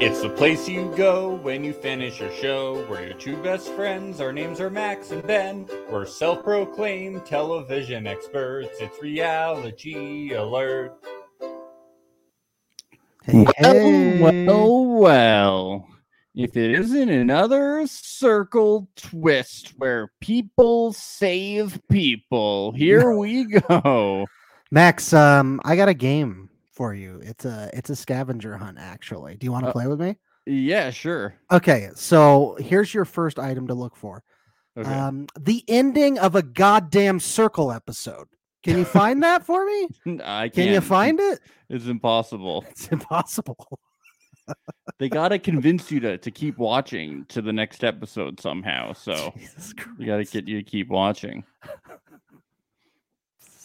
It's the place you go when you finish your show. We're your two best friends. Our names are Max and Ben. We're self proclaimed television experts. It's reality alert. Hey, Well, well, well. If it isn't another circle twist where people save people, here we go. Max, um, I got a game for you. It's a it's a scavenger hunt actually. Do you want to Uh, play with me? Yeah, sure. Okay, so here's your first item to look for. Okay. Um, the ending of a goddamn circle episode. Can you find that for me? I Can you can't. find it? It's impossible. It's impossible. They gotta convince you to to keep watching to the next episode somehow. So you gotta get you to keep watching.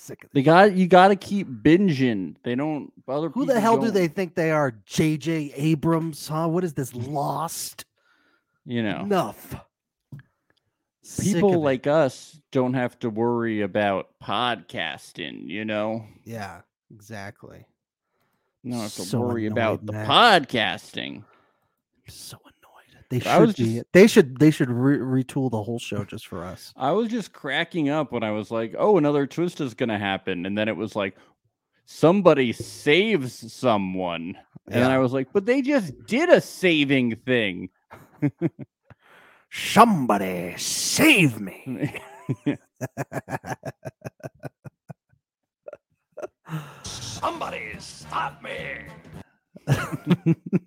Sick of They got you gotta keep binging. They don't other Who the hell do don't, they think they are? JJ Abrams, huh? What is this? Lost? you know Enough. Sick people like us don't have to worry about podcasting, you know? Yeah, exactly. Don't have to So worry about the Max. podcasting. I'm so annoyed. They I should was be. just- They should. They should re- retool the whole show just for us. I was just cracking up when I was like, oh, another twist is gonna happen. And then it was like somebody saves someone. And then I was like, but they just did a saving thing. Somebody save me. Somebody stop me!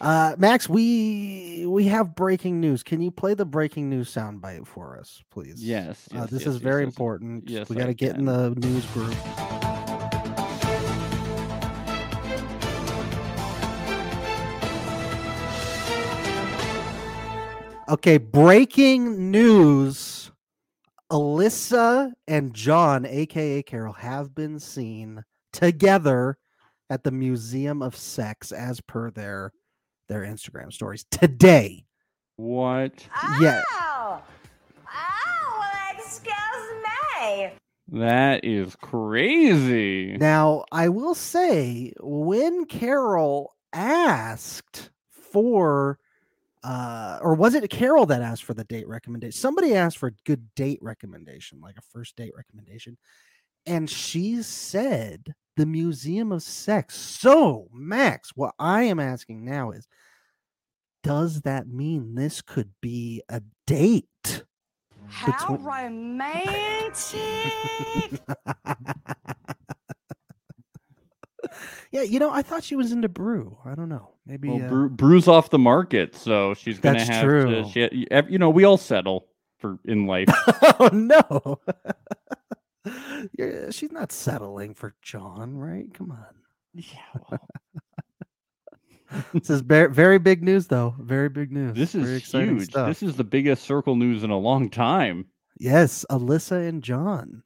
uh, Max, we we have breaking news. Can you play the breaking news soundbite for us, please? yes. Uh, this yes, is yes, very yes. important. Yes, we got to get in the news group. Okay, breaking news. Alyssa and John, aka Carol, have been seen together at the Museum of Sex as per their their Instagram stories today. What? Yeah. Oh, oh, well, excuse me. That is crazy. Now, I will say, when Carol asked for, uh, or was it Carol that asked for the date recommendation? Somebody asked for a good date recommendation, like a first date recommendation. And she said the Museum of Sex. So, Max, what I am asking now is, does that mean this could be a date? How Between- romantic. yeah, you know, I thought she was into Bru. I don't know. Maybe Well, uh, Bru- Bru's off the market, so she's gonna That's have true. to. She, you know, we all settle for in life. oh no. Yeah, she's not settling for John, right? Come on. yeah, well, This is very, very big news, though. Very big news. this is exciting huge. stuff. This is the biggest circle news in a long time. Yes, Alyssa and John,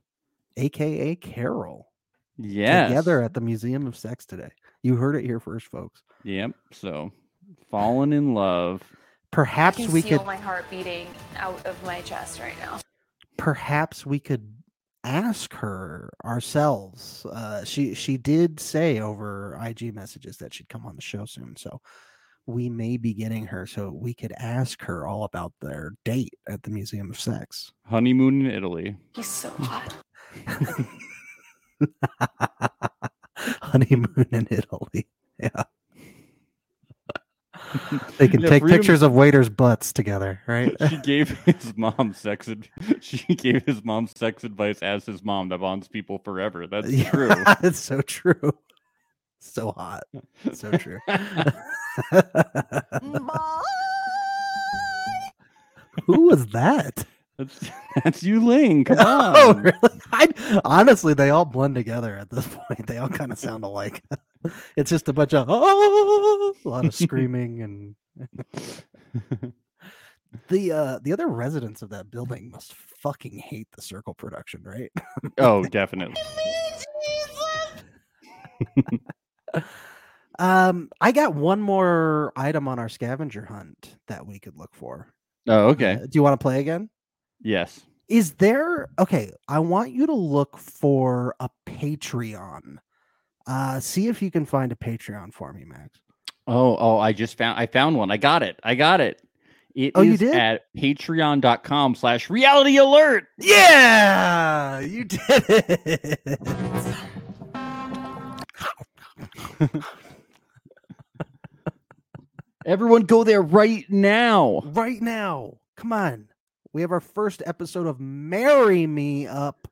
aka Carol, Yes. together at the Museum of Sex today. You heard it here first, folks. Yep. So, fallen in love. Perhaps I can we feel could, my heart beating out of my chest right now. perhaps we could ask her ourselves. Uh, she she did say over IG messages that she'd come on the show soon, so we may be getting her. So we could ask her all about their date at the Museum of Sex. Honeymoon in Italy. He's so hot. Honeymoon in Italy. Yeah. They can Yeah, take freedom- pictures of waiters' butts together, right? She gave his mom sex. Ad- she gave his mom sex advice as his mom that bonds people forever. That's Yeah, true. it's so true. So hot. So true. Bye. Who was that? That's that's Yu Ling. Come oh, on. Oh, really? I, honestly, they all blend together at this point. They all kind of sound alike. it's just a bunch of oh, a lot of screaming and the uh the other residents of that building must fucking hate the circle production, right? oh, definitely. Um, I got one more item on our scavenger hunt that we could look for. Oh, okay. Uh, do you want to play again? Yes. Is there okay? I want you to look for a Patreon Uh, see if you can find a Patreon for me, Max. Oh, oh, I just found I found one. I got it. I got it. It is Oh, you did? at patreon.com slash reality alert. Yeah, you did it. Everyone go there right now. right now. Come on. We have our first episode of Marry Me up.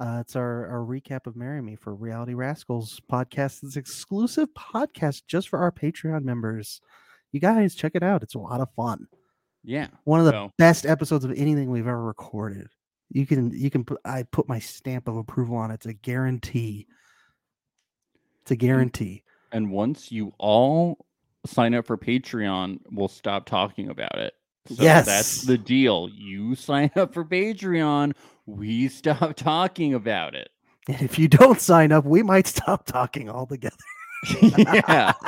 Uh, it's our, our recap of Marry Me for Reality Rascals podcast. It's exclusive podcast just for our Patreon members. You guys check it out. It's a lot of fun. Yeah. One of the So- best episodes of anything we've ever recorded. You can you can put I put my stamp of approval on it. It's a guarantee. It's a guarantee. And once you all sign up for Patreon, we'll stop talking about it. So Yes. that's the deal. You sign up for Patreon, we stop talking about it. And if you don't sign up, we might stop talking altogether. yeah.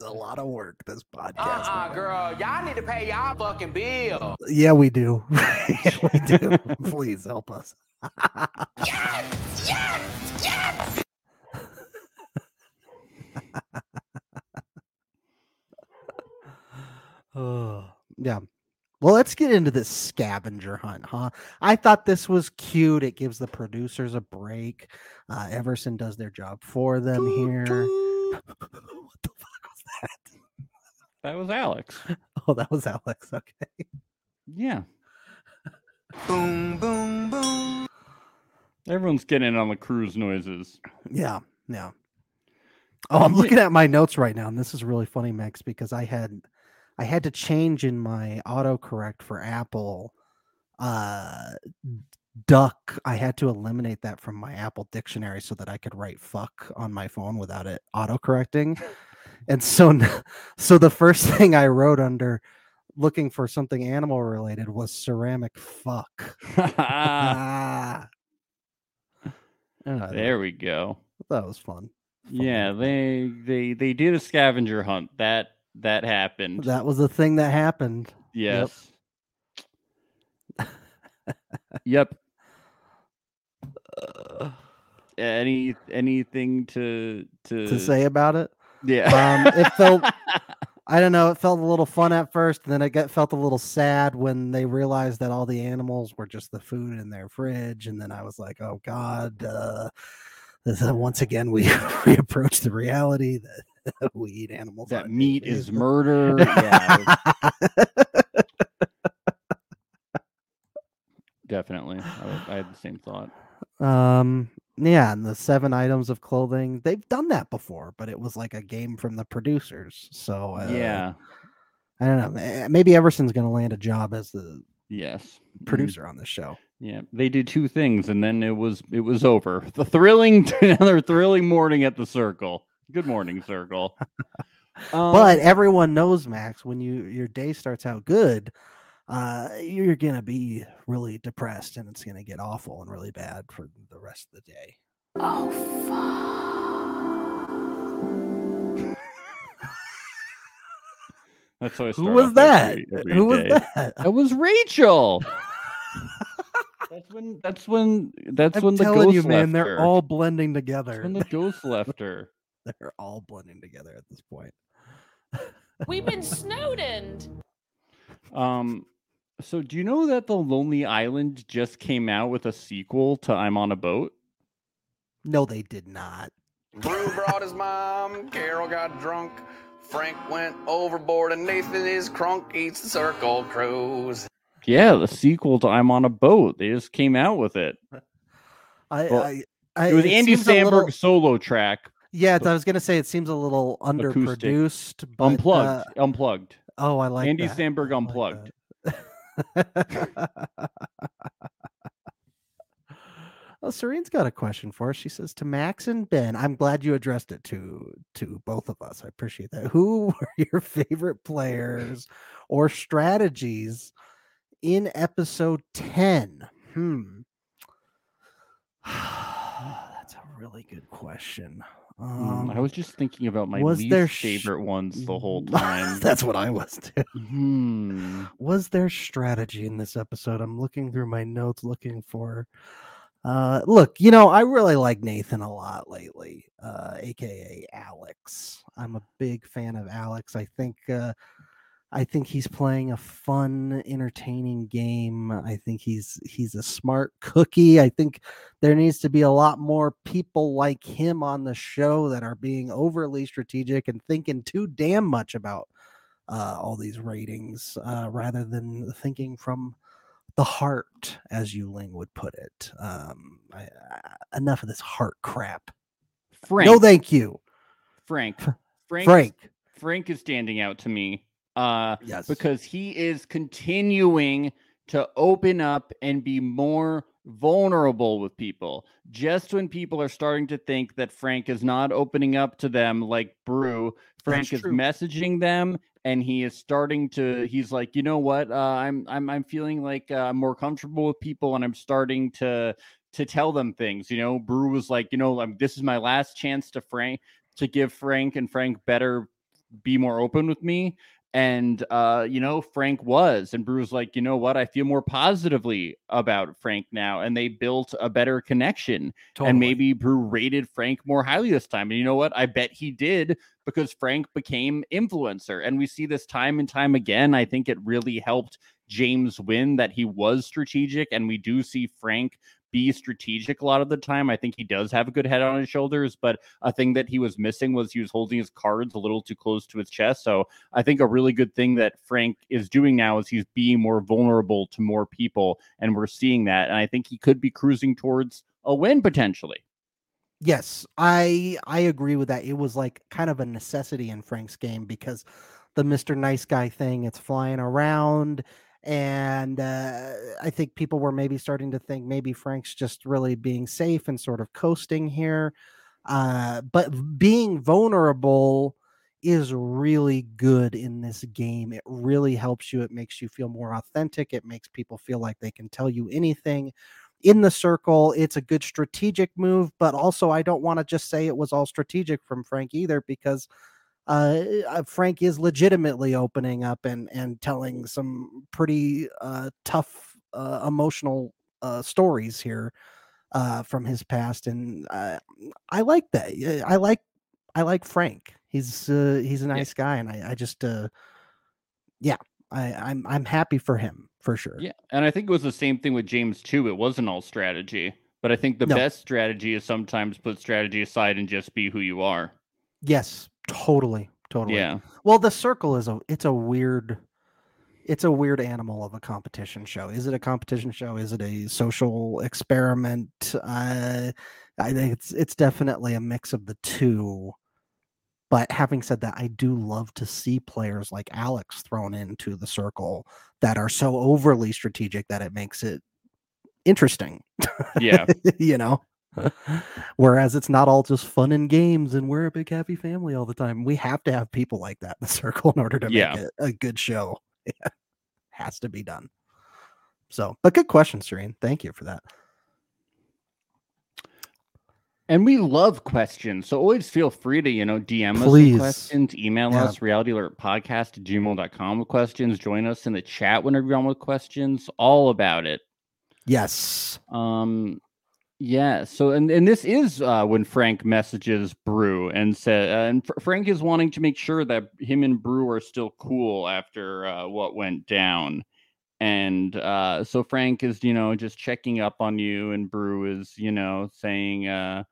It's a lot of work, this podcast. Uh-uh, girl. Y'all need to pay y'all fucking bill. Yeah, we do. we do. Please help us. Yes! Yes! Yes! oh, yeah. Well, let's get into this scavenger hunt, huh? I thought this was cute. It gives the producers a break. Uh, Everson does their job for them here. what the fuck was that? That was Alex. Oh, that was Alex. Okay. Yeah. Boom, boom, boom. Everyone's getting in on the cruise noises. Yeah, yeah. Oh, I'm looking at my notes right now, and this is really funny, Max, because I had I had to change in my autocorrect for Apple. Uh, duck. I had to eliminate that from my Apple dictionary so that I could write "fuck" on my phone without it autocorrecting. And so, so the first thing I wrote under looking for something animal related was ceramic fuck. Ah. There we go. that was fun. Yeah, they they they did a scavenger hunt. That that happened. That was the thing that happened. yes. yep. Any anything to to to say about it. Yeah. Um, it felt I don't know, it felt a little fun at first, and then it got felt a little sad when they realized that all the animals were just the food in their fridge, and then I was like, oh god, uh, this, uh, once again we we approach the reality that we eat animals. that meat is murder. yeah, definitely. I, was- I had the same thought. Um, yeah, and the seven items of clothing, they've done that before, but it was like a game from the producers. So uh, yeah. I don't know. eh, Maybe Everson's going to land a job as the Yes. Mm, producer on this show. Yeah, they did two things, and then it was it was over. The thrilling, another thrilling morning at the circle. Good morning, circle. Um, but everyone knows, Max, when you your day starts out good, uh, you're gonna be really depressed, and it's gonna get awful and really bad for the rest of the day. Oh, fuck! that's how I Who was that? every- every Who was that? That was Rachel. that's when. That's when. That's I'm when the ghost you, man, left they're her. all blending That's together. when the ghost left her. They're all blending together at this point. We've been Snowdened. Um. So, do you know that the Lonely Island just came out with a sequel to I'm on a Boat? No, they did not. Bru brought his mom. Carol got drunk. Frank went overboard, and Nathan is crunk. Eats the circle cruise. Yeah, the sequel to I'm on a Boat. They just came out with it. I, Well, I, I It was Andy seems a Samberg little- solo track, yeah, I was gonna say it seems a little underproduced, but, unplugged. uh, unplugged. oh, I like Andy that. Samberg I like unplugged. oh, Serene's got a question for us. She says to Max and Ben, I'm glad you addressed it to to both of us. I appreciate that. Who were your favorite players or strategies in episode 10? Hmm. That's a really good question. Mm, I Um, was just thinking about my was least there sh- favorite ones the whole time. That's what I was too. Hmm. Was there strategy in this episode? I'm looking through my notes looking for Uh, look, you know, I really like Nathan a lot lately, uh, aka Alex. I'm a big fan of Alex. I think uh, I think he's playing a fun, entertaining game. I think he's he's a smart cookie. I think there needs to be a lot more people like him on the show that are being overly strategic and thinking too damn much about uh, all these ratings uh, rather than thinking from the heart, as Yu Ling would put it. Um, I, I, enough of this heart crap. Frank. No, thank you, Frank. Frank. Frank. Frank is standing out to me. Uh, Yes, because he is continuing to open up and be more vulnerable with people. Just when people are starting to think that Frank is not opening up to them like Bru, Frank is true. messaging them and he is starting to he's like, "You know what? Uh, I'm I'm I'm feeling like uh, I'm more comfortable with people and I'm starting to to tell them things." You know, Bru was like, "You know, um, this is my last chance to Frank to give Frank and Frank better be more open with me." And uh, you know, Frank was, and Bru was like, you know what? I feel more positively about Frank now, and they built a better connection. Totally. And maybe Bru rated Frank more highly this time. And you know what? I bet he did because Frank became influencer. And we see this time and time again. I think it really helped James win that he was strategic. And we do see Frank be strategic a lot of the time. I think he does have a good head on his shoulders, but a thing that he was missing was he was holding his cards a little too close to his chest. So I think a really good thing that Frank is doing now is he's being more vulnerable to more people. And we're seeing that. And I think he could be cruising towards a win potentially. Yes, I I agree with that. It was like kind of a necessity in Frank's game because the Mr. Nice Guy thing, it's flying around. And uh, I think people were maybe starting to think maybe Frank's just really being safe and sort of coasting here. Uh, but being vulnerable is really good in this game. It really helps you. It makes you feel more authentic. It makes people feel like they can tell you anything in the circle. It's a good strategic move, but also I don't want to just say it was all strategic from Frank either because uh, uh, Frank is legitimately opening up and and telling some pretty uh, tough uh, emotional uh, stories here uh, from his past, and uh, I like that. I like I like Frank. He's uh, he's a nice guy, and I I just uh, yeah, I I'm I'm happy for him for sure. Yeah, and I think it was the same thing with James too. It wasn't all strategy, but I think the No. best strategy is sometimes put strategy aside and just be who you are. Yes, totally, totally. Yeah, Well, the circle is a it's a weird it's a weird animal of a competition show. Is it a competition show? Is it a social experiment? Uh, I think it's it's definitely a mix of the two. But having said that, I do love to see players like Alex thrown into the circle that are so overly strategic that it makes it interesting. yeah, you know. Whereas it's not all just fun and games and we're a big happy family all the time. We have to have people like that in the circle in order to Yeah. make it a good show. Has to be done. So, but good question, Serene. Thank you for that. and we love questions, so always feel free to you know DM us Please. with questions, email Yeah. us reality alert podcast at gmail.com with questions, join us in the chat whenever you're on with questions, all about it. Yes. Um, yeah. So, and and this is uh, when Frank messages Bru and said, uh, and Fr- Frank is wanting to make sure that him and Bru are still cool after uh, what went down. And uh, so Frank is, you know, just checking up on you, and Bru is, you know, saying, uh,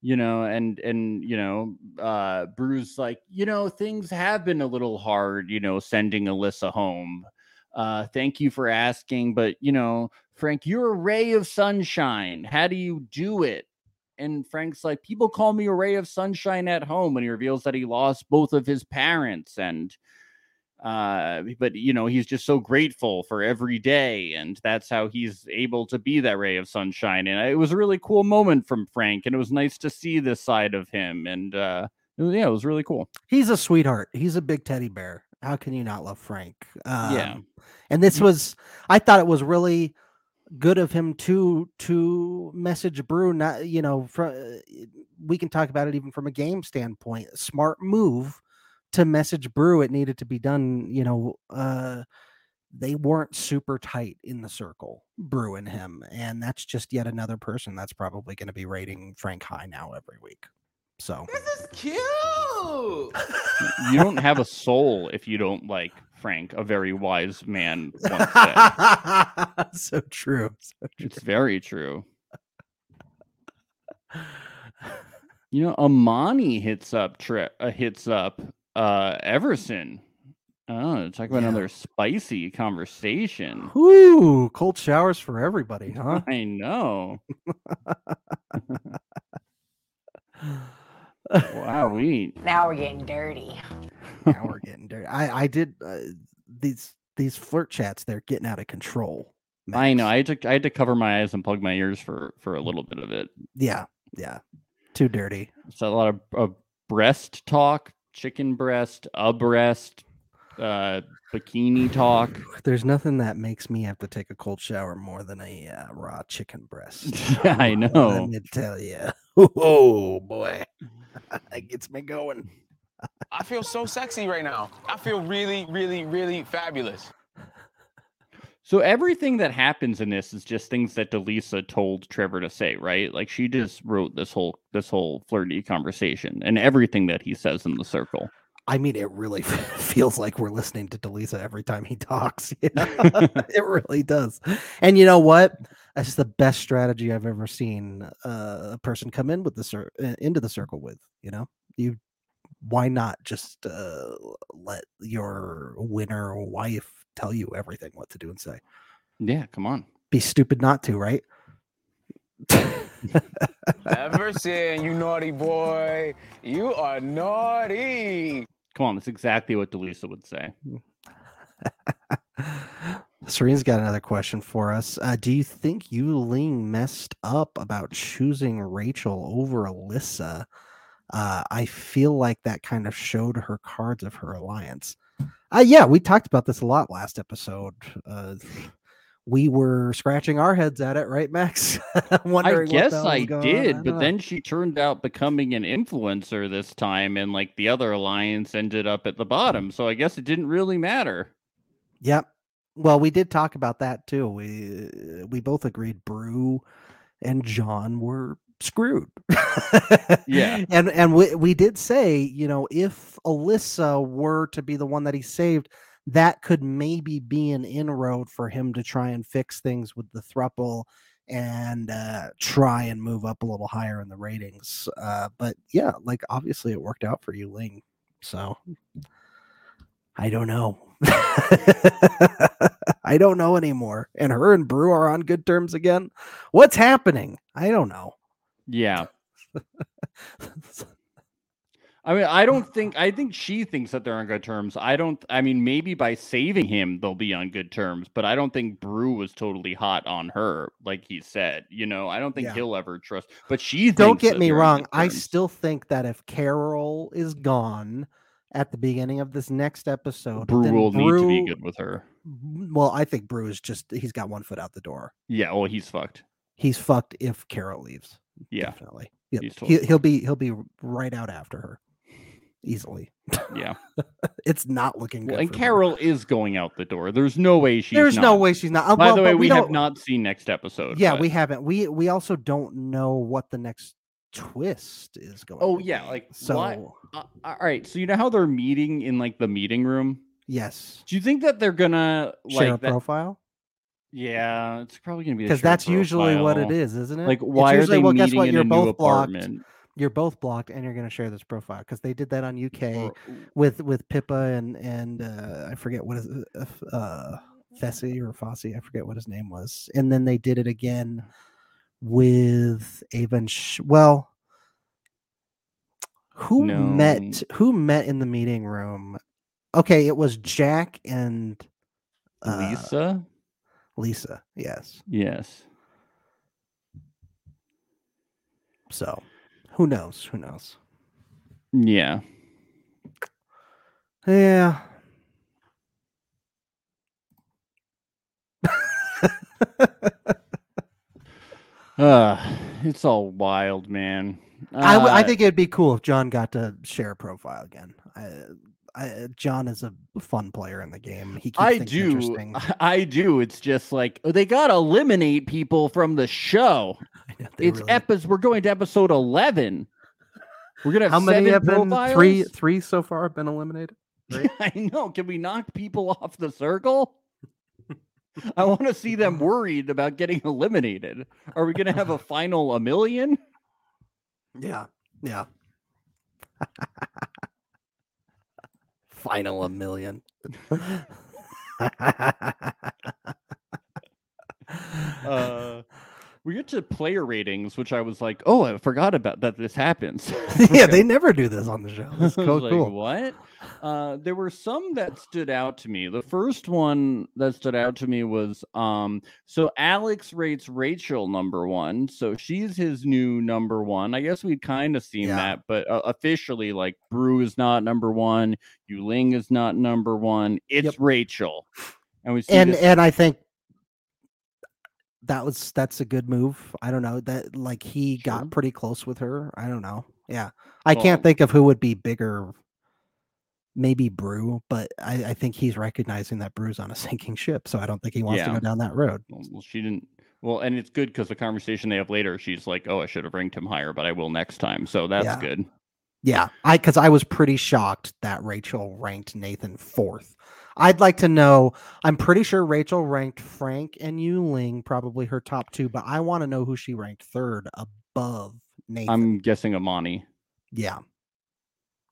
you know, and and you know, uh, Bru's like, you know, things have been a little hard, you know, sending Alyssa home. Uh, thank you for asking, but you know, Frank, you're a ray of sunshine. How do you do it? And Frank's like, people call me a ray of sunshine at home. And he reveals that he lost both of his parents. And, uh, but you know, he's just so grateful for every day. And that's how he's able to be that ray of sunshine. And it was a really cool moment from Frank. And it was nice to see this side of him. And, uh, it was- yeah, it was really cool. He's a sweetheart. He's a big teddy bear. How can you not love Frank? Um, Yeah. And this was, I thought it was really good of him to to message Bru. Not you know, from we can talk about it even from a game standpoint. Smart move to message Bru. It needed to be done. You know, uh, they weren't super tight in the circle, Bru and him, and that's just yet another person that's probably going to be rating Frank high now every week. So This is cute. You don't have a soul if you don't like Frank, a very wise man once said. so true. So true. It's very true. You know, Amani hits up tri- uh, hits up uh Everson. Oh, talk about Yeah. another spicy conversation. Whoo, cold showers for everybody, huh? I know. Wow, we Now we're getting dirty. now we're getting dirty. I I did uh, these these flirt chats. They're getting out of control. I know. I had to I had to cover my eyes and plug my ears for for a little bit of it. yeah yeah too dirty. So a lot of, of breast talk, chicken breast, a breast, uh, bikini talk. There's nothing that makes me have to take a cold shower more than a uh, raw chicken breast. Yeah, I Let me tell you. Oh boy, that gets me going. I feel so sexy right now. I feel really, really, really fabulous. So everything that happens in this is just things that DeLeesa told Trevor to say, right? Like she just wrote this whole this whole flirty conversation and everything that he says in the circle. I mean, it really feels like we're listening to DeLeesa every time he talks. you know? it really does. And you know what? That's the best strategy I've ever seen uh, a person come in with the cir- uh, into the circle with. You know, you why not just uh, let your winner wife tell you everything what to do and say? Yeah, come on. Be stupid not to, right? Ever seen you naughty boy. You are naughty. Come on, that's exactly what DeLeesa would say. Serene's got another question for us. Uh, do you think Yu Ling messed up about choosing Rachel over Alyssa? Uh, I feel like that kind of showed her cards of her alliance. Uh, yeah, we talked about this a lot last episode. Uh, we were scratching our heads at it, right, Max? I Wondering the guess I was going on. did, don't but know. then she turned out becoming an influencer this time, and like the other alliance ended up at the bottom. So I guess it didn't really matter. Yep. Well, we did talk about that too. We we both agreed Bru and John were screwed. Yeah. And and we we did say, you know, if Alyssa were to be the one that he saved, that could maybe be an inroad for him to try and fix things with the thruple and uh try and move up a little higher in the ratings. Uh but yeah, like obviously it worked out for Yu Ling. So I don't know. I don't know anymore. And her and Bru are on good terms again. What's happening? I don't know. Yeah. I mean, I don't think I think she thinks that they're on good terms. I don't I mean maybe by saving him they'll be on good terms, but I don't think Bru was totally hot on her like he said. You know, I don't think Yeah. he'll ever trust. But she don't get me wrong. I still think that if Carol is gone at the beginning of this next episode, Bru will need to be good with her. Well, I think Bru is just he's got one foot out the door. Yeah, well he's fucked. He's fucked if Carol leaves. Yeah. Definitely. Yep. He's He, totally he'll be he'll be right out after her. Easily. Yeah. It's not looking good. Well, and Bru. Carol is going out the door. There's no way she's There's no not. way she's not. uh, By well, the way, but we, have not seen next episode. Yeah, but- we haven't. We we also don't know what the next twist is going. Oh yeah, be. like so. Uh, all right, so you know how they're meeting in like the meeting room? Yes, Do you think that they're gonna share a that? profile Yeah, it's probably gonna be because that's usually what it is, isn't it? Like, It's why are they well, guess what? in You're a new both blocked. You're both blocked, and you're going to share this profile because they did that on UK Or- with with Pippa and and uh, I forget what is uh, uh Fessy or Fossey, I forget what his name was, and then they did it again with Avon. Sh- well, who No. met who met in the meeting room? Okay, it was Jack and uh, Lisa? Lisa, yes. Yes. So, who knows? Who knows? Yeah. Yeah. Uh, it's all wild, man. I, w- I Uh, think it'd be cool if John got to share a profile again. I, I, John is a fun player in the game. He keeps I do. interesting. I do. It's just like oh, they got to eliminate people from the show. Know, It's really-. We're going to episode eleven. We're gonna have How many have been profiles? three? Three so far have been eliminated. right? I know. Can we knock people off the circle? I want to see them worried about getting eliminated. Are we going to have a final a million? Yeah, yeah. Final a million. Uh, we get to player ratings, which I was like, oh, I forgot about that. This happens. yeah, they never do this on the show. It's so like, cool. what? Uh, there were some that stood out to me. The first one that stood out to me was um, so Alex rates Rachel number one, so she's his new number one. I guess we'd kind of seen Yeah. that, but uh, officially, like Bru is not number one, Yuling is not number one. It's Yep. Rachel, and we see and and I think that was that's a good move. I don't know that like he Sure. got pretty close with her. I don't know. Yeah, I can't think of who would be bigger. Maybe Bru, but I, I think he's recognizing that Bru's on a sinking ship, so I don't think he wants to go down that road. Well, well, she didn't. Well, and it's good because the conversation they have later, she's like, "Oh, I should have ranked him higher, but I will next time." So that's Yeah. good. Yeah, I because I was pretty shocked that Rachel ranked Nathan fourth. I'd like to know. I'm pretty sure Rachel ranked Frank and Yuling probably her top two, but I want to know who she ranked third above Nathan. I'm guessing Amani. yeah,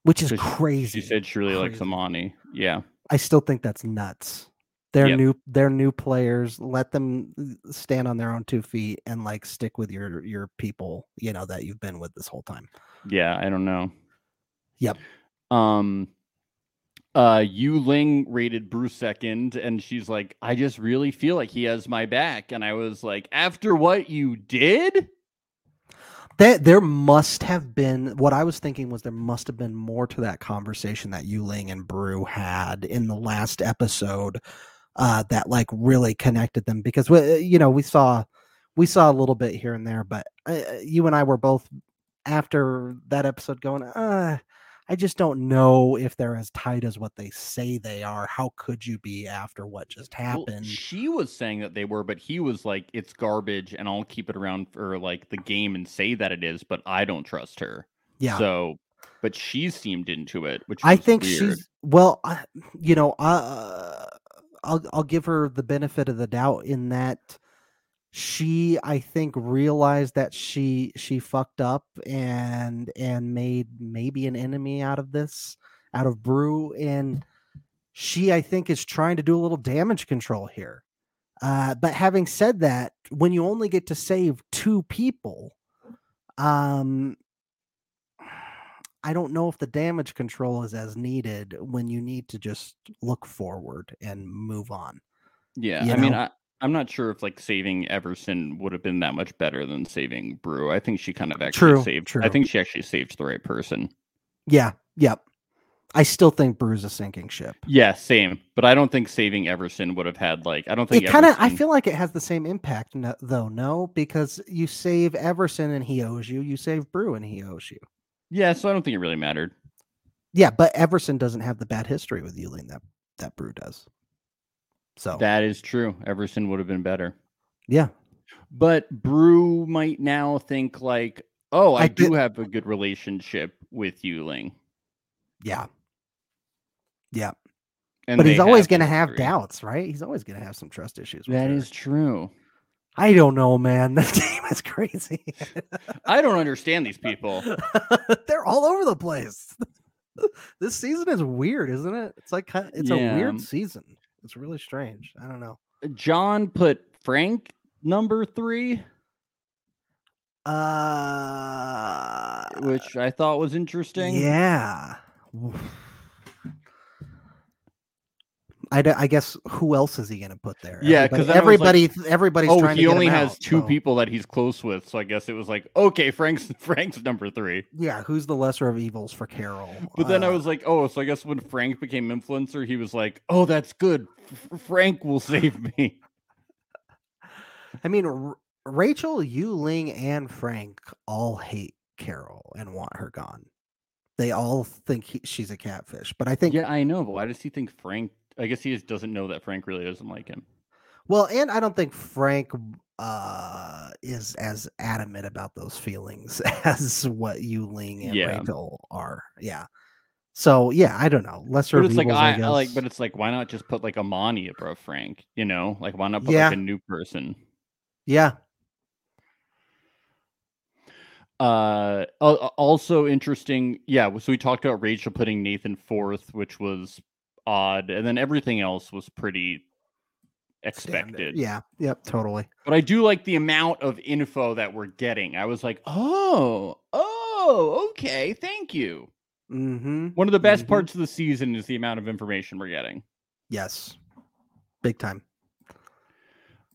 which is crazy. She said she really likes Amani. Yeah. I still think that's nuts. They're Yep. new. They're new players. Let them uh, stand on their own two feet and like stick with your your people. You know that you've been with this whole time. Yeah, I don't know. Yep. Um uh Yu Ling rated Bruce second and she's like, I just really feel like he has my back. And I was like, after what you did? That there must have been what I was thinking was there must have been more to that conversation that Yuling and Bru had in the last episode uh, that like really connected them because we, you know we saw we saw a little bit here and there, but uh, you and I were both after that episode going, uh, I just don't know if they're as tight as what they say they are. How could you be after what just Well, happened? she was saying that they were, but he was like, it's garbage and I'll keep it around for like the game and say that it is, but I don't trust her. yeah. So but she seemed into it, which I think weird. she's well, I, you know, uh, I'll I'll give her the benefit of the doubt in that she I think realized that she she fucked up and and made maybe an enemy out of this out of Bru and she I think is trying to do a little damage control here. Uh, but having said that, when you only get to save two people, um, I don't know if the damage control is as needed when you need to just look forward and move on. Yeah, you I mean. I, I'm not sure if like saving Everson would have been that much better than saving Bru. I think she kind of actually True, saved. I think she actually saved the right person. Yeah, yep. I still think Bru's a sinking ship. Yeah, same. But I don't think saving Everson would have had like. I don't think It kind of, I feel like it has the same impact, no, though. No, because you save Everson and he owes you. You save Bru and he owes you. Yeah, so I don't think it really mattered. Yeah, but Everson doesn't have the bad history with Yuling that that Bru does. So That is true. Everson would have been better. yeah, But Bru might now think like, oh, I, I do did- have a good relationship with Yuling. yeah, yeah. And but he's always going to have doubts, right? He's always going to have some trust issues. with That her. is true. I don't know, man. This game is crazy. I don't understand these people. They're all over the place. this season is weird, isn't it? It's like it's a weird season. It's really strange. I don't know. John put Frank number three, Uh, which I thought was interesting. yeah. I, I guess who else is he going to put there? Yeah, because I was like, everybody, everybody's Oh, trying to he only has out, two so- people that he's close with, so I guess it was like, okay, Frank's Frank's number three. Yeah, who's the lesser of evils for Carol? But then I Uh, was like, oh, so I guess when Frank became influencer, he was like, oh, that's good. F- Frank will save me. I mean, R- Rachel, Yu Ling, and Frank all hate Carol and want her gone. They all think he, she's a catfish, but I think Yeah, I know, but why does he think Frank? I guess he just doesn't know that Frank really doesn't like him. well, and I don't think Frank uh is as adamant about those feelings as what Yu Ling and Yeah. Rachel are. Yeah. So yeah, I don't know. Lesser But it's like evils, I, I, I like, but it's like why not just put like a Amani above Frank? You know, like why not put Yeah. like a new person? yeah, Uh, al- al- also interesting. Yeah, so we talked about Rachel putting Nathan fourth, which was odd, and then everything else was pretty expected. Yeah, yep, totally. But I do like the amount of info that we're getting. I was like, oh, oh, okay, thank you. Mm-hmm. One of the best Mhm. parts of the season is the amount of information we're getting. Yes. Big time.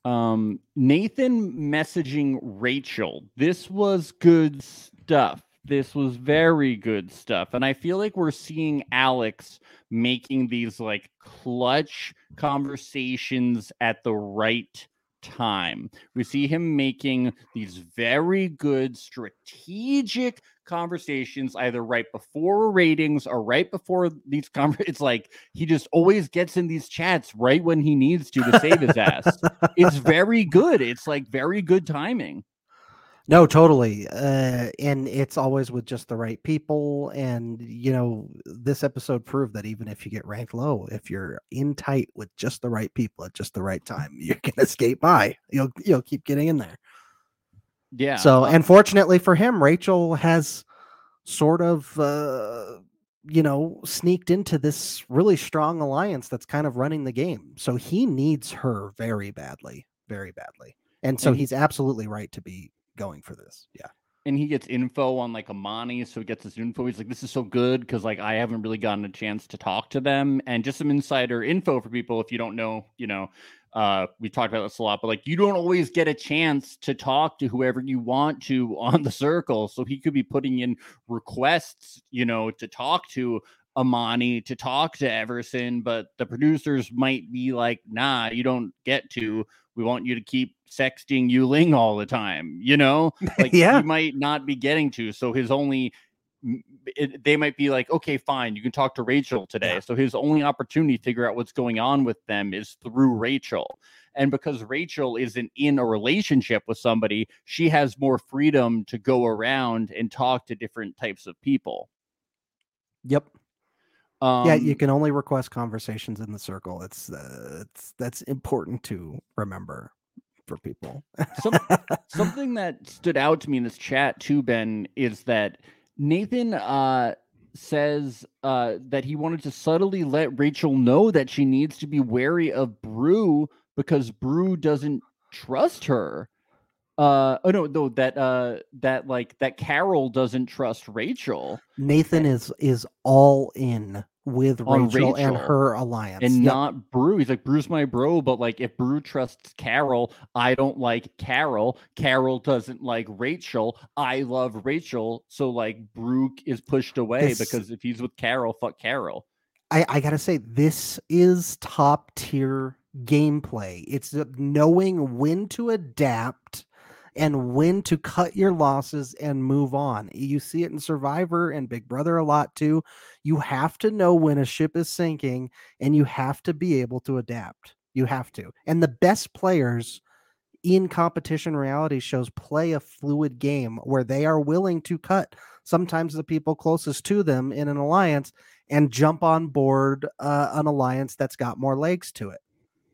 Um, Nathan messaging Rachel. This was good stuff. This was very good stuff. And I feel like we're seeing Alex making these like clutch conversations at the right time. We see him making these very good strategic conversations either right before ratings or right before these conver- it's like he just always gets in these chats right when he needs to to save his ass it's very good. It's like very good timing. No, totally. Uh, and it's always with just the right people. And, you know, this episode proved that even if you get ranked low, if you're in tight with just the right people at just the right time, you can escape by. You'll you'll keep getting in there. Yeah. So, and fortunately for him, Rachel has sort of, uh, you know, sneaked into this really strong alliance that's kind of running the game. So he needs her very badly, very badly. And so And he- he's absolutely right to be going for this. Yeah. and he gets info on like Amani, so he gets this info. He's like, "This is so good because like I haven't really gotten a chance to talk to them." And just some insider info for people if you don't know, you know, uh, we talked about this a lot, but like you don't always get a chance to talk to whoever you want to on the circle. So he could be putting in requests, you know, to talk to Amani, to talk to Everson, but the producers might be like, "Nah, you don't get to." We want you to keep sexting Yuling all the time, you know? Like Yeah. he might not be getting to. So his only it, they might be like, okay, fine, you can talk to Rachel today. Yeah. So his only opportunity to figure out what's going on with them is through Rachel. And because Rachel isn't in a relationship with somebody, she has more freedom to go around and talk to different types of people. Yep. Um, yeah, you can only request conversations in the circle. It's uh, it's that's important to remember for people. Some, something that stood out to me in this chat too, Ben, is that Nathan uh, says uh, that he wanted to subtly let Rachel know that she needs to be wary of Bru because Bru doesn't trust her. Uh, oh no, no, that uh, that like that Carol doesn't trust Rachel Nathan is is all in with On Rachel, and her alliance. and Yep. not Bru. He's like, Bru's my bro, but like if Bru trusts Carol, I don't like Carol. Carol doesn't like Rachel. I love Rachel. So like Bru is pushed away This- because if he's with Carol, fuck Carol. I, I gotta say, this is top tier gameplay. It's uh, knowing when to adapt and when to cut your losses and move on. You see it in Survivor and Big Brother a lot too. You have to know when a ship is sinking and you have to be able to adapt. You have to. And the best players in competition reality shows play a fluid game where they are willing to cut sometimes the people closest to them in an alliance and jump on board uh, an alliance that's got more legs to it.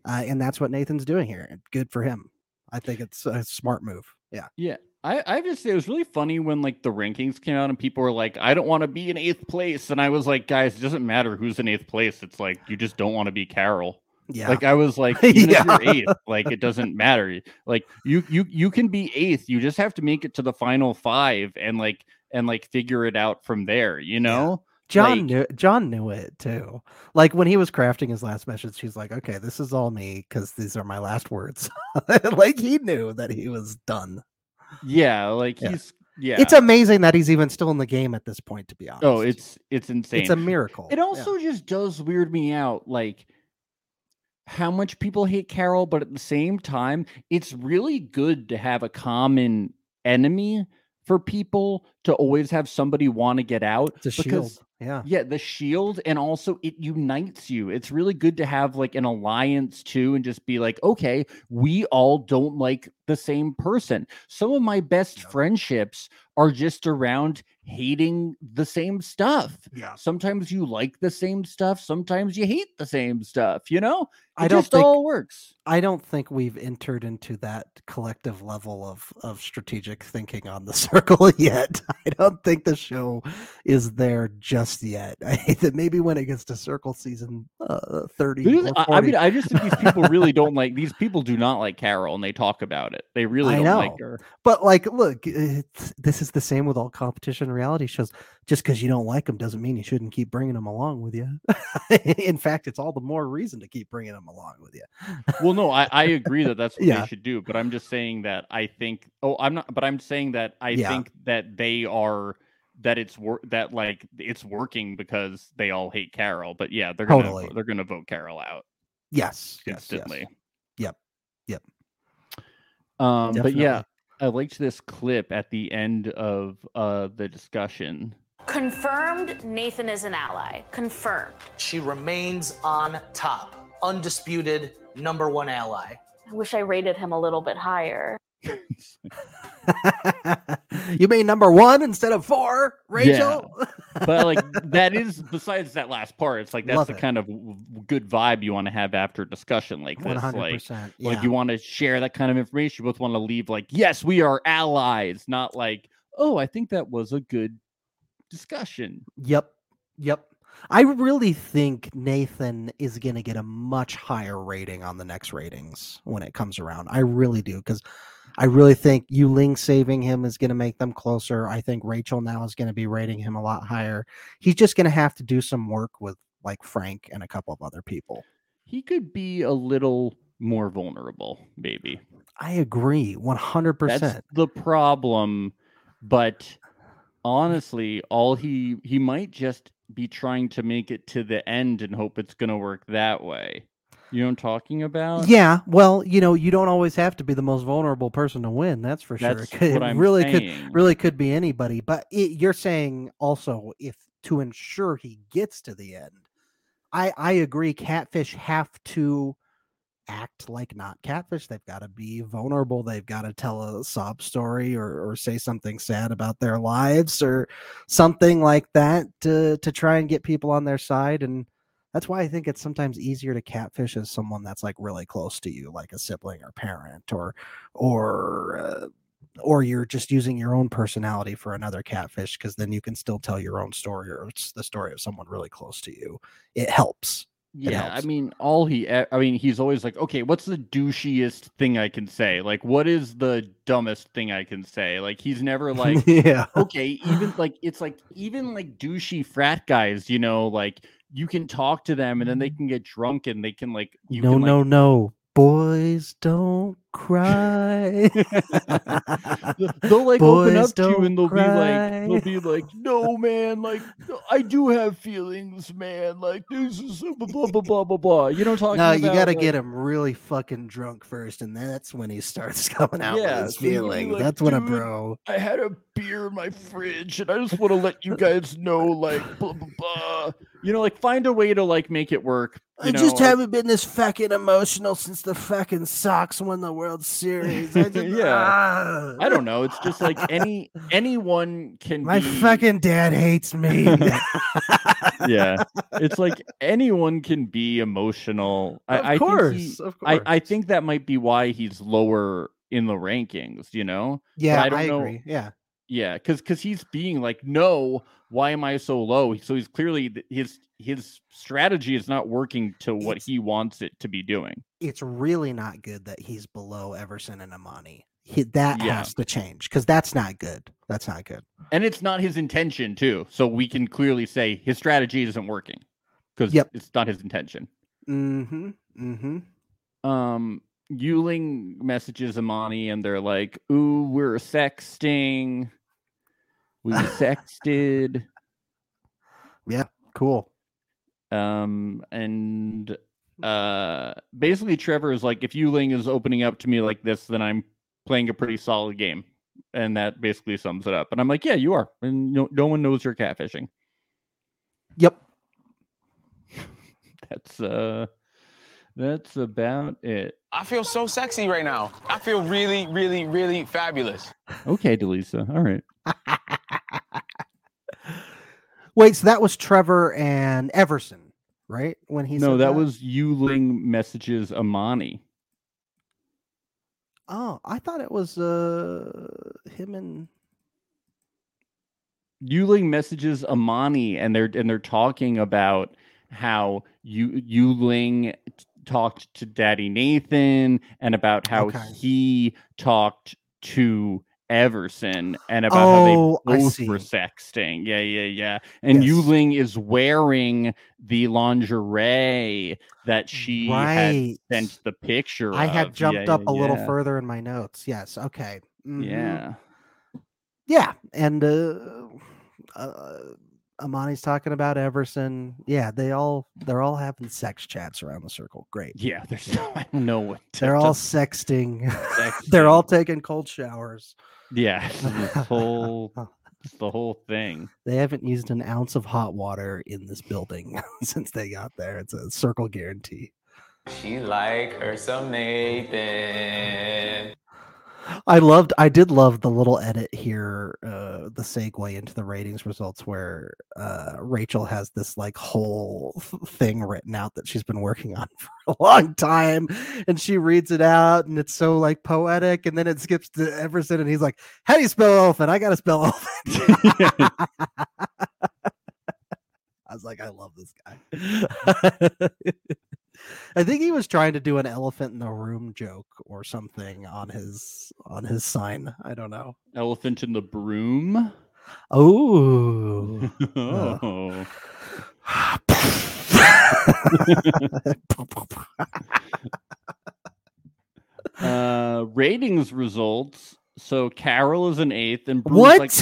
Uh, and that's what Nathan's doing here. Good for him. I think it's a smart move. Yeah. Yeah. I, I have to say it was really funny when like the rankings came out and people were like, I don't want to be in eighth place. And I was like, guys, it doesn't matter who's in eighth place. It's like you just don't want to be Carol. Yeah. Like I was like, even Yeah. if you're eighth, like it doesn't matter. Like you you you can be eighth. You just have to make it to the final five and like and like figure it out from there, you know? John like- knew John knew it too. Like when he was crafting his last message, he's like, "Okay, this is all me because these are my last words." like he knew that he was done. Yeah, like Yeah. he's yeah. It's amazing that he's even still in the game at this point. To be oh, honest, oh, it's it's insane. it's a miracle. It Yeah. also just does weird me out, like how much people hate Carol, but at the same time, it's really good to have a common enemy for people to always have somebody want to get out It's a because shield. Yeah. yeah, the shield and also it unites you. It's really good to have like an alliance too and just be like, okay, we all don't like the same person. Some of my best Yeah. friendships are just around hating the same stuff. Yeah. Sometimes you like the same stuff, sometimes you hate the same stuff, you know? It I don't just think all works. I don't think we've entered into that collective level of of strategic thinking on the circle yet. I don't think the show is there just yet. I that maybe when it gets to circle season uh, 30 Really? or I, I mean, I just think these people really don't like these people do not like Carol and they talk about it. They really I don't like her. But like, look, it's, this is the same with all competition reality shows. Just because you don't like them doesn't mean you shouldn't keep bringing them along with you. In fact, it's all the more reason to keep bringing them along with you. Well, no, I, I agree that that's what Yeah. they should do, but I'm just saying that I think. Oh, I'm not. But I'm saying that I Yeah. think that they are that it's wor- that like it's working because they all hate Carol. But yeah, they're gonna Totally. they're gonna vote Carol out Yes, yes, yes. instantly. Yep, yep. Um, but yeah, I liked this clip at the end of uh the discussion. Confirmed Nathan is an ally. Confirmed. She remains on top. Undisputed number one ally. I wish I rated him a little bit higher. you mean number one instead of four, Rachel? but like that is besides that last part it's like that's Love the it. kind of w- w- good vibe you want to have after a discussion like One this hundred like percent. like you want to share that kind of information you both want to leave like yes we are allies not like oh i think that was a good discussion Yep. Yep. I really think Nathan is going to get a much higher rating on the next ratings when it comes around. I really do because I really think Yuling saving him is going to make them closer. I think Rachel now is going to be rating him a lot higher. He's just going to have to do some work with like Frank and a couple of other people. he could be a little more vulnerable maybe I agree 100%. that's the problem but honestly all he he might just be trying to make it to the end and hope it's going to work that way you know what i'm talking about Yeah, well, you know, you don't always have to be the most vulnerable person to win. That's for sure. That's It could- what I'm really could really could be anybody. But it, you're saying also if to ensure he gets to the end, I I agree. Catfish have to act like not catfish. They've got to be vulnerable. They've got to tell a sob story or or say something sad about their lives or something like that to to try and get people on their side and that's why I think it's sometimes easier to catfish as someone that's like really close to you, like a sibling or parent, or or uh, or you're just using your own personality for another catfish because then you can still tell your own story or it's the story of someone really close to you. It helps. Yeah, I mean, all he, I mean, he's always like, okay, what's the douchiest thing I can say? Like, what is the dumbest thing I can say? Like, he's never like, yeah. okay, even like, it's like, even like douchey frat guys, you know, like you can talk to them and then they mm-hmm. can get drunk and they can like, you no, can, no, like, no. Boys don't cry. they'll like open up to you and they'll be like, they'll be like, no, man, like, I do have feelings, man. Like, this is blah, blah, blah, blah, blah, blah. You know talking no, you got to Like, get him really fucking drunk first, and that's when he starts coming out Yeah, with his so feelings. like, that's when a bro. I had a beer in my fridge and I just want to let you guys know, like, blah, blah, blah. You know, like, find a way to, like, make it work. You I know, just or- haven't been this fucking emotional since the fucking Sox won the World Series. I just, Yeah. ah. I don't know. It's just like any anyone can My be, fucking dad hates me. yeah. It's like anyone can be emotional. I, Of I course, think he, of I, I think that might be why he's lower in the rankings, you know? yeah, I don't I know- agree. Yeah, Yeah, because because he's being like, no, why am I so low? So he's clearly his his strategy is not working to what It's- he wants it to be doing. it's really not good that he's below Everson and Amani. He, that Yeah. has to change because that's not good. That's not good. And it's not his intention too. So we can clearly say his strategy isn't working because Yep. it's not his intention. Mm-hmm. Mm-hmm. Um, Yuling messages Amani and they're like, "Ooh, we're sexting. We sexted." Yeah, cool. Um, and uh, basically, Trevor is like, if Yuling is opening up to me like this, then I'm playing a pretty solid game. and that basically sums it up. And I'm like, yeah, you are, and no, no one knows you're catfishing. Yep. That's uh, that's about it. I feel so sexy right now. I feel really, really, really fabulous. Okay, DeLeesa. All right. Wait, so that was Trevor and Everson, right? When he no, said that, was Yuling messages Amani. Oh, I thought it was uh him and Yuling messages Amani, and they're and they're talking about how you Yuling talked to Daddy Nathan, and about how Okay. he talked to Everson, and about Oh, how they both were sexting. Yeah, yeah, yeah. And Yes. Yuling is wearing the lingerie that she had sent the picture. I had jumped Yeah, up yeah, a little yeah. further in my notes. Yes. Okay. Mhm. Yeah. Yeah. And uh, uh Amani's talking about Everson. Yeah, they all they're all having sex chats around the circle. Great. Yeah, there's no, I don't know what to- They're all sexting. sexting. they're all taking cold showers. Yeah, it's this whole the whole thing. They haven't used an ounce of hot water in this building since they got there. It's a circle guarantee. She like her some Nathan. I loved I did love the little edit here, uh the segue into the ratings results where uh Rachel has this like whole thing written out that she's been working on for a long time and she reads it out and it's so like poetic and then it skips to Everson and he's like, How do you spell elephant? I gotta spell elephant. I was like, I love this guy. I think he was trying to do an elephant in the room joke or something on his on his sign. I don't know. Elephant in the broom. Oh. oh. uh ratings results. So Carol is an eighth, and Bru what? like,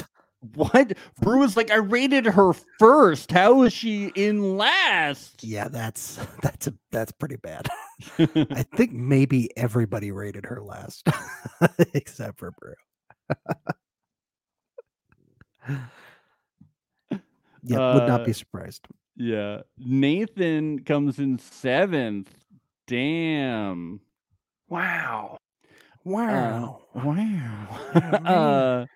what? Bru is like, I rated her first. How is she in last? yeah, that's that's a that's pretty bad. I think maybe everybody rated her last, except for Bru. yeah, would not Uh, be surprised. yeah. Nathan comes in seventh. Damn. Wow. Uh, Wow. wow. uh,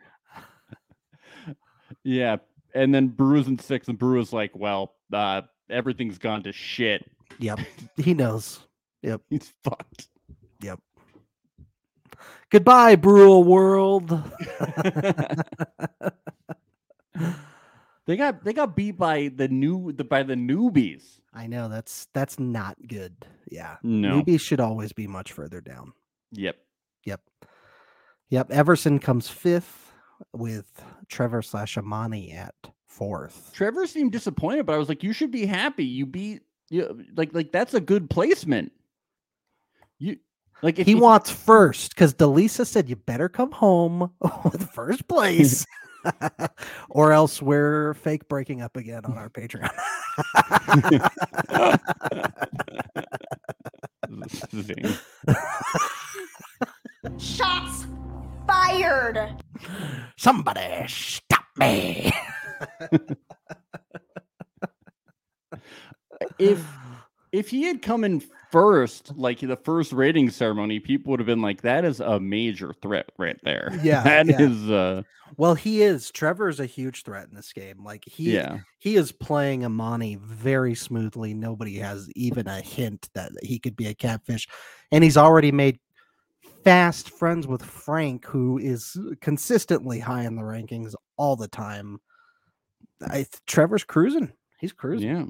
yeah. And then Bru's in sixth, and Brew is like, well, uh, everything's gone to shit. Yep. He knows. Yep. He's fucked. Yep. Goodbye, Brule World. They got they got beat by the new the by the newbies. I know that's that's not good. Yeah. No. Newbies should always be much further down. Yep. Yep. Yep. Everson comes fifth with Trevor slash Amani at fourth. Trevor seemed disappointed, but I was like, you should be happy. You beat you like like that's a good placement. You like if He if- wants first because DeLeesa said you better come home with first place. or else we're fake breaking up again on our Patreon. Shots fired. Somebody stop me. if if he had come in first, like the first rating ceremony, people would have been like, "That is a major threat right there." Yeah, that yeah. is. uh Well, he is. Trevor is a huge threat in this game. Like he Yeah, he is playing Amani very smoothly. Nobody has even a hint that he could be a catfish. And he's already made fast friends with Frank, who is consistently high in the rankings all the time. I Trevor's cruising. He's cruising. yeah.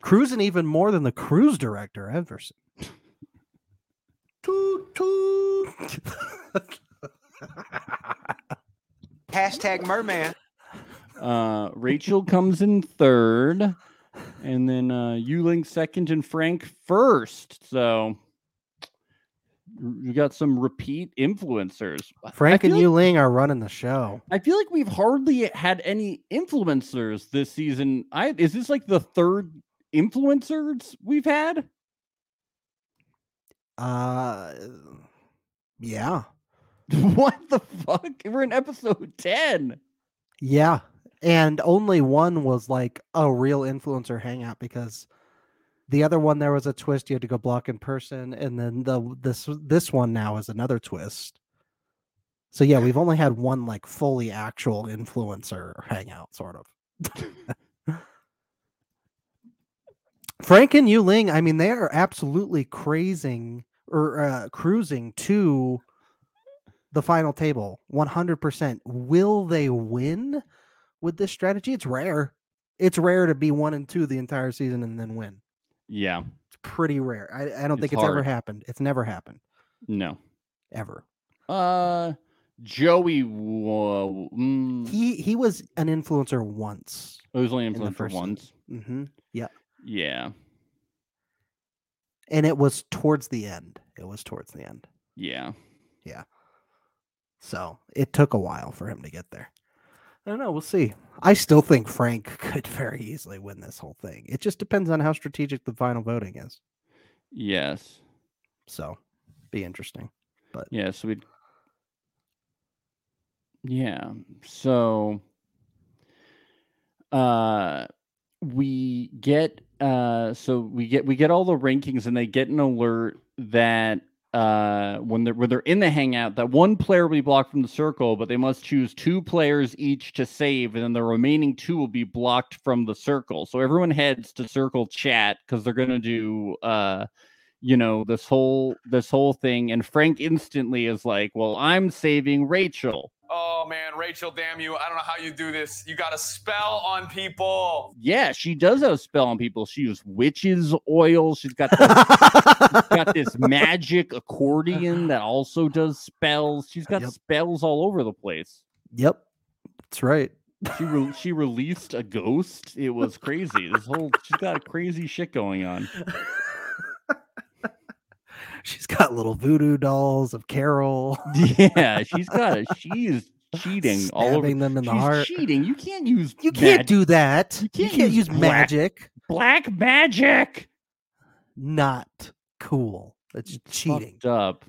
Cruising even more than the cruise director, Everson. toot toot. Hashtag merman. Uh, Rachel comes in third, and then uh, Yuling second, and Frank first. So you got some repeat influencers. Frank and feel- Yu Ling are running the show. I feel like we've hardly had any influencers this season. I is this like the third influencers we've had? Uh, yeah. what the fuck? We're in episode 10. Yeah. And only one was like a real influencer hangout because the other one there was a twist you had to go block in person and then the this this one now is another twist. So yeah, we've only had one like fully actual influencer hangout sort of. Frank and Yu Ling, I mean, they are absolutely crazing or uh, cruising to the final table 100%. Will they win with this strategy? It's rare. It's rare to be one and two the entire season and then win. Yeah. It's pretty rare. I, I don't It's think it's ever happened. It's never happened No. ever. Uh Joey wa- mm, He he was an influencer once. it was only in influencer season. once. hmm Yeah, Yeah. and it was towards the end. It was towards the end. Yeah. Yeah. So it took a while for him to get there. I don't know. We'll see. I still think Frank could very easily win this whole thing. It just depends on how strategic the final voting is. Yes. So be interesting. But yeah, so we Yeah. So uh we get uh so we get we get all the rankings and they get an alert that uh when they're when they're in the hangout that one player will be blocked from the circle but they must choose two players each to save and then the remaining two will be blocked from the circle. So everyone heads to circle chat because they're gonna do uh you know this whole this whole thing and frank instantly is like well i'm saving rachel Oh man, Rachel, damn you. I don't know how you do this. You got a spell on people. yeah she does have a spell on people she used witches oil she's got this, got this magic accordion that also does spells she's got Yep. spells all over the place Yep, that's right. she re- she released a ghost it was crazy this whole she's got crazy shit going on She's got little voodoo dolls of Carol. yeah she's got a, she is cheating all over stabbing them in the heart. cheating you can't use You can't mag- do that. You You can't can't, use use black- magic. black magic Not cool. That's It's cheating. fucked up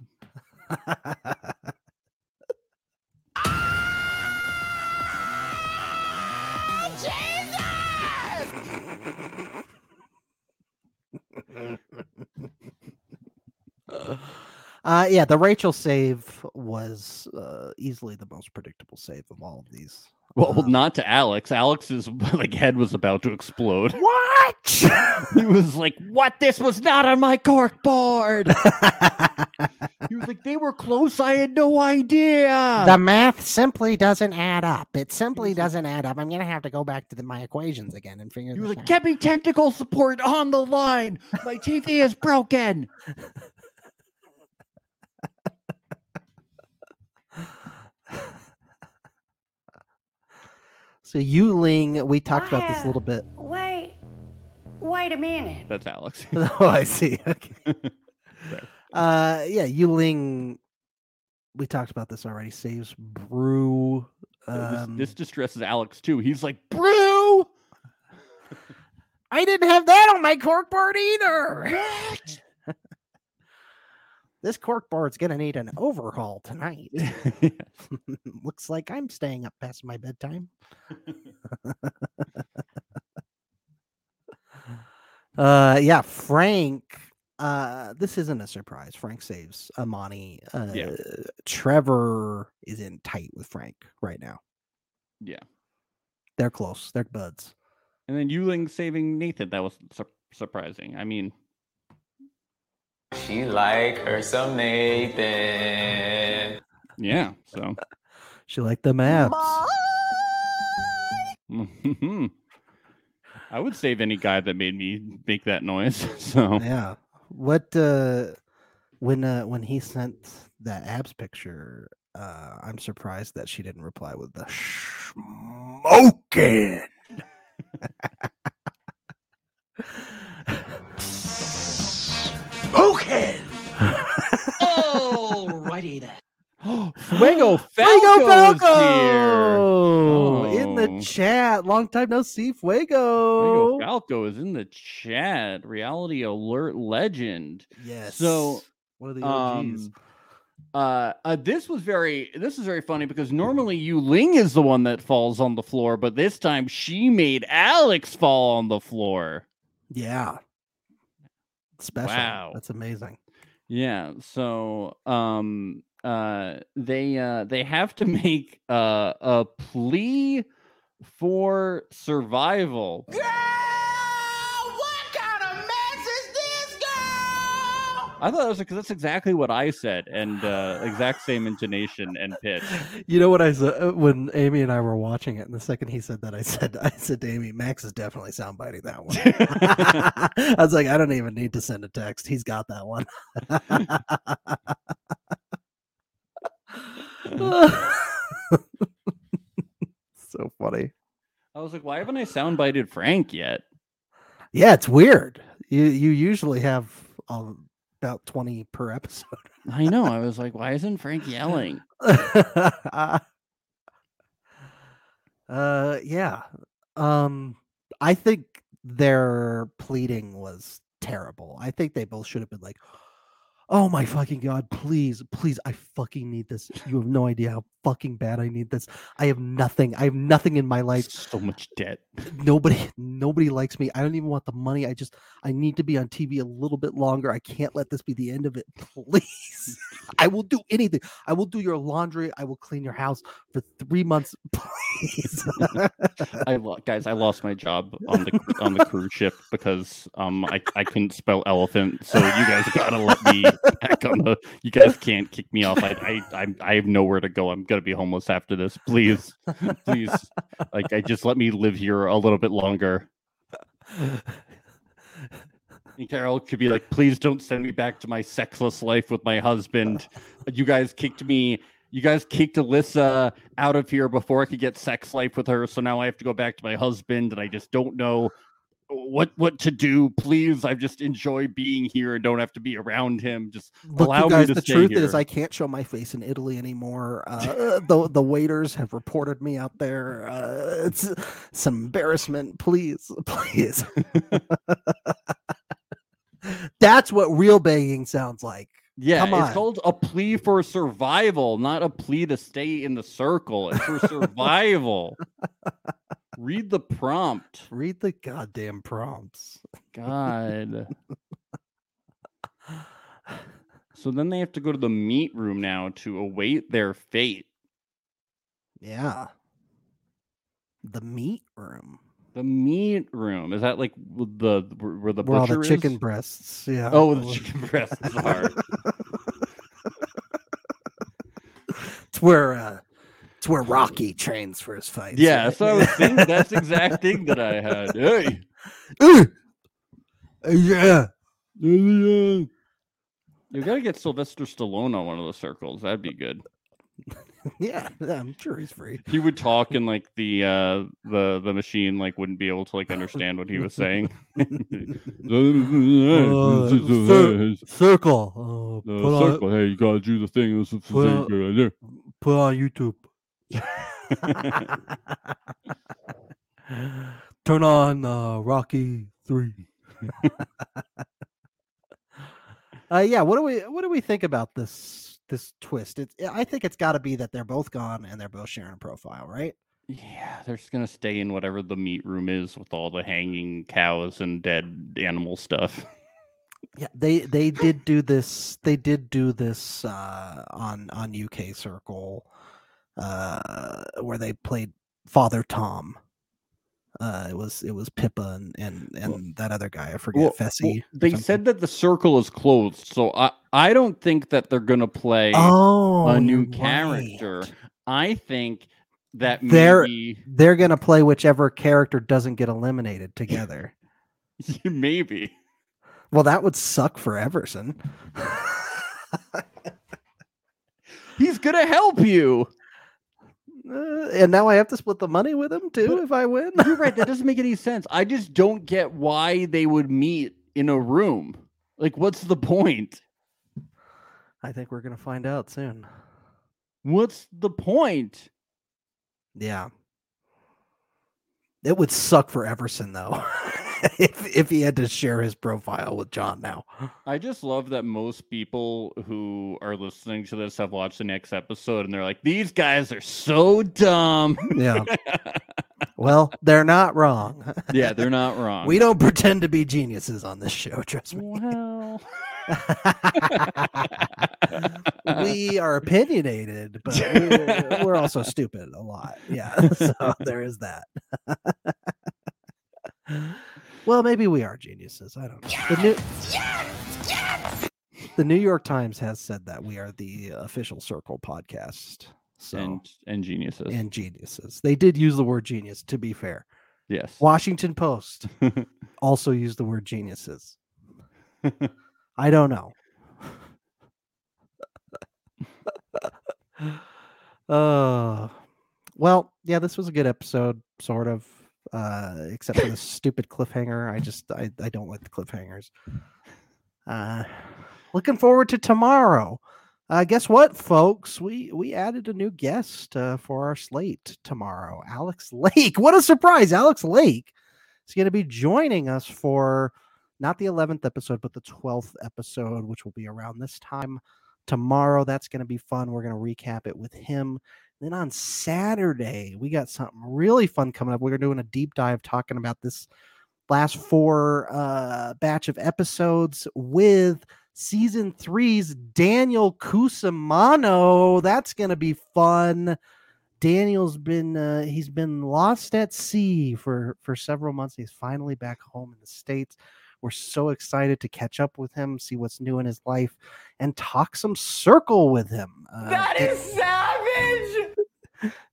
Uh, yeah, the Rachel save was uh, easily the most predictable save of all of these. well Um, not to alex alex's like head was about to explode What? he was like what this was not on my cork board he was like they were close i had no idea the math simply doesn't add up. It simply doesn't add up. I'm gonna have to go back to the, my equations again and figure he was like out. get me technical support on the line my tv is broken So Yuling, we talked about this a little bit. Wait, wait a minute. that's alex oh, I see. Okay. uh, yeah, Yuling. We talked about this already. Saves Bru. So this, Um, this distresses alex too he's like Bru I didn't have that on my corkboard either. This cork board's gonna need an overhaul tonight. Looks like I'm staying up past my bedtime. uh yeah, Frank. Uh this isn't a surprise. Frank saves Amani. Uh Yeah. Trevor is in tight with Frank right now. yeah They're close. They're buds. and then yuling saving nathan that was sur- surprising i mean She like her some Nathan. yeah so She liked the maps. Mhm. I would save any guy that made me make that noise. So Yeah. What uh when uh when he sent that abs picture, uh I'm surprised that she didn't reply with the smoking. smoking. Alrighty then. Fuego Fuego Falco Falco is in Oh. the chat. Long time no see, Fuego Fuego. Falco is in the chat. Reality alert legend. Yes. So, one of the OGs. Um, Uh, uh, this was very this is very funny because normally Yu Ling is the one that falls on the floor, but this time she made Alex fall on the floor. Yeah. Special. Wow. That's amazing. Yeah, so um uh they uh they have to make uh a plea for survival. I thought that was because that's exactly what I said and uh exact same intonation and pitch. You know what I said uh, when Amy and I were watching it, and the second he said that, I said, I said to Amy, Max is definitely soundbiting that one. I was like, I don't even need to send a text. He's got that one. so funny. I was like, why haven't I soundbited Frank yet? Yeah, it's weird. You you usually have um, about twenty per episode. I know. I was like, why isn't Frank yelling? uh yeah. Um I think their pleading was terrible. I think they both should have been like, "Oh my fucking god, please, please, I fucking need this. You have no idea how fucking bad I need this. I have nothing. I have nothing in my life. So much debt. Nobody nobody likes me. I don't even want the money. I just I need to be on TV a little bit longer. I can't let this be the end of it. Please. I will do anything. I will do your laundry. I will clean your house for 3 months. Please. I lo- guys, I lost my job on the on the cruise ship because um I, I couldn't spell elephant. So you guys gotta let me back on the. You guys can't kick me off. I I I, I have nowhere to go. I'm gonna be homeless after this. Please, please, like I just let me live here a little bit longer. And Carol could be like, please don't send me back to my sexless life with my husband. You guys kicked me. You guys kicked Alyssa out of here before I could get sex life with her. So now I have to go back to my husband, and I just don't know what what to do. Please, I just enjoy being here and don't have to be around him. Just Look, allow guys, me to stay. the stay truth here. is I can't show my face in Italy anymore. Uh, the the waiters have reported me out there. Uh, it's some embarrassment. Please, please. That's what real begging sounds like. Yeah, Come it's called a plea for survival, not a plea to stay in the circle. It's for survival. Read the prompt. Read the goddamn prompts. God. so then they have to go to the meat room now to await their fate. Yeah. The meat room. The meat room is that like the where the Where all the chicken breasts. Yeah. Oh, the chicken breasts are. It's where uh it's where Rocky trains for his fights. yeah, right? so I was thinking that's the exact thing that I had. Hey, Uh, yeah. you gotta get Sylvester Stallone on one of those circles. That'd be good. Yeah, I'm sure he's free. He would talk and like the uh the the machine like wouldn't be able to like understand what he was saying. Uh, cir- circle. Uh, The put, on, circle. Hey, you gotta do the thing. This is the Put thing on- right there. put on YouTube. Turn on uh, Rocky Three. uh, yeah, what do we what do we think about this this twist? It's I think it's got to be that they're both gone and they're both sharing a profile, right? Yeah, they're just gonna stay in whatever the meat room is with all the hanging cows and dead animal stuff. Yeah, they they did do this. They did do this uh, on on UK Circle, uh, where they played Father Tom. Uh, it was it was Pippa and and, and that other guy I forget Well, Fessy. well, they said that the circle is closed, so I I don't think that they're gonna play oh a new you're character. I think that They're- maybe They're gonna play whichever character doesn't get eliminated together. maybe well, that would suck for Everson. he's gonna help you. Uh, and now I have to split the money with him too if I win. You're right. That doesn't make any sense. I just don't get why they would meet in a room. Like, what's the point? I think we're gonna find out soon. What's the point? Yeah. It would suck for Everson though. if if he had to share his profile with John now. I just love that most people who are listening to this have watched the next episode and they're like, these guys are so dumb. Yeah. Well, they're not wrong. yeah, they're not wrong. We don't pretend to be geniuses on this show, trust me. Well, we are opinionated, but we're, we're also stupid a lot. Yeah. So there is that. Well, maybe we are geniuses. I don't know. The New, the New York Times has said that we are the official Circle podcast. So and and geniuses. and geniuses. They did use the word genius, to be fair. yes. Washington Post also used the word geniuses. I don't know. uh well, yeah, this was a good episode, sort of. Uh, except for the stupid cliffhanger. I just I, I don't like the cliffhangers. Uh looking forward to tomorrow. Uh, guess what, folks? We we added a new guest uh, for our slate tomorrow. Alex Lake. What a surprise! Alex Lake is going to be joining us for not the 11th episode, but the 12th episode, which will be around this time tomorrow. That's going to be fun. We're going to recap it with him. Then on Saturday, we got something really fun coming up. We're doing a deep dive talking about this last four uh, batch of episodes with season three's Daniel Cusimano. That's going to be fun. Daniel's been uh, he's been lost at sea for for several months. He's finally back home in the states. We're so excited to catch up with him, see what's new in his life, and talk some circle with him. Uh, That Da- savage.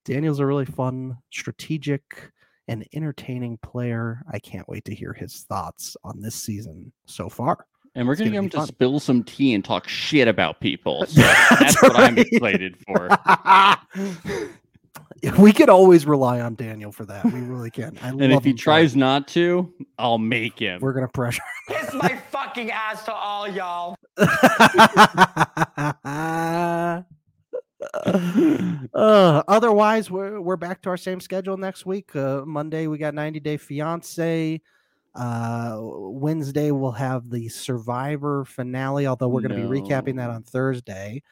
Daniel's a really fun, strategic, and entertaining player. I can't wait to hear his thoughts on this season so far. And we're gonna gonna get him be to spill some tea and talk shit about people. So That's that's, what I'm right. excited for. we could always rely on Daniel for that. We really can. I And love if he him tries not to, I'll make him. we're gonna pressure. Kiss my fucking ass to all y'all. uh, otherwise, we're we're back to our same schedule next week. Uh, Monday we got 90 Day Fiance. Uh, Wednesday we'll have the Survivor finale. Although we're going to be recapping that on Thursday.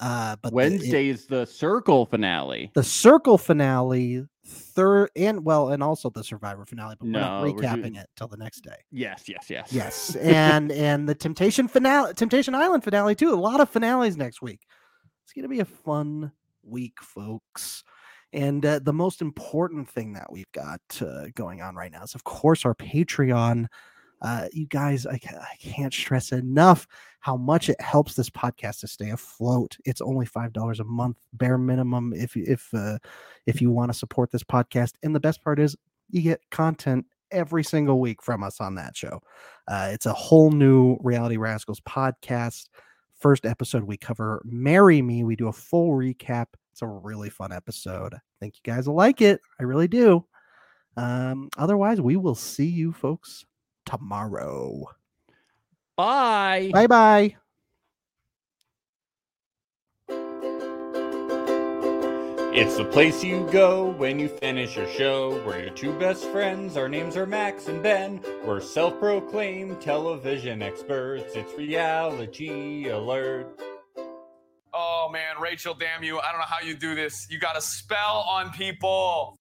Uh, but the- it- Wednesday is the circle finale. the Circle finale, third, and well, and also the Survivor finale. But we're not No, we're recapping doing- it till the next day. Yes, yes, yes. Yes, and and the Temptation finale, Temptation Island finale too. A lot of finales next week. It's going to be a fun week, folks. And uh, the most important thing that we've got uh, going on right now is, of course, our Patreon. Uh, you guys, I, I can't stress enough how much it helps this podcast to stay afloat. It's only five dollars a month, bare minimum. If if uh, if you want to support this podcast, and the best part is, you get content every single week from us on that show. Uh, it's a whole new Reality Rascals podcast. First episode, we cover Marry Me. We do a full recap. It's a really fun episode. I think you guys will like it. I really do. Um, otherwise, we will see you folks tomorrow. Bye. Bye bye. It's the place you go when you finish your show. We're your two best friends. Our names are Max and Ben. We're self proclaimed television experts. It's reality alert. Oh man, Rachel, damn you. I don't know how you do this. You got to spell on people.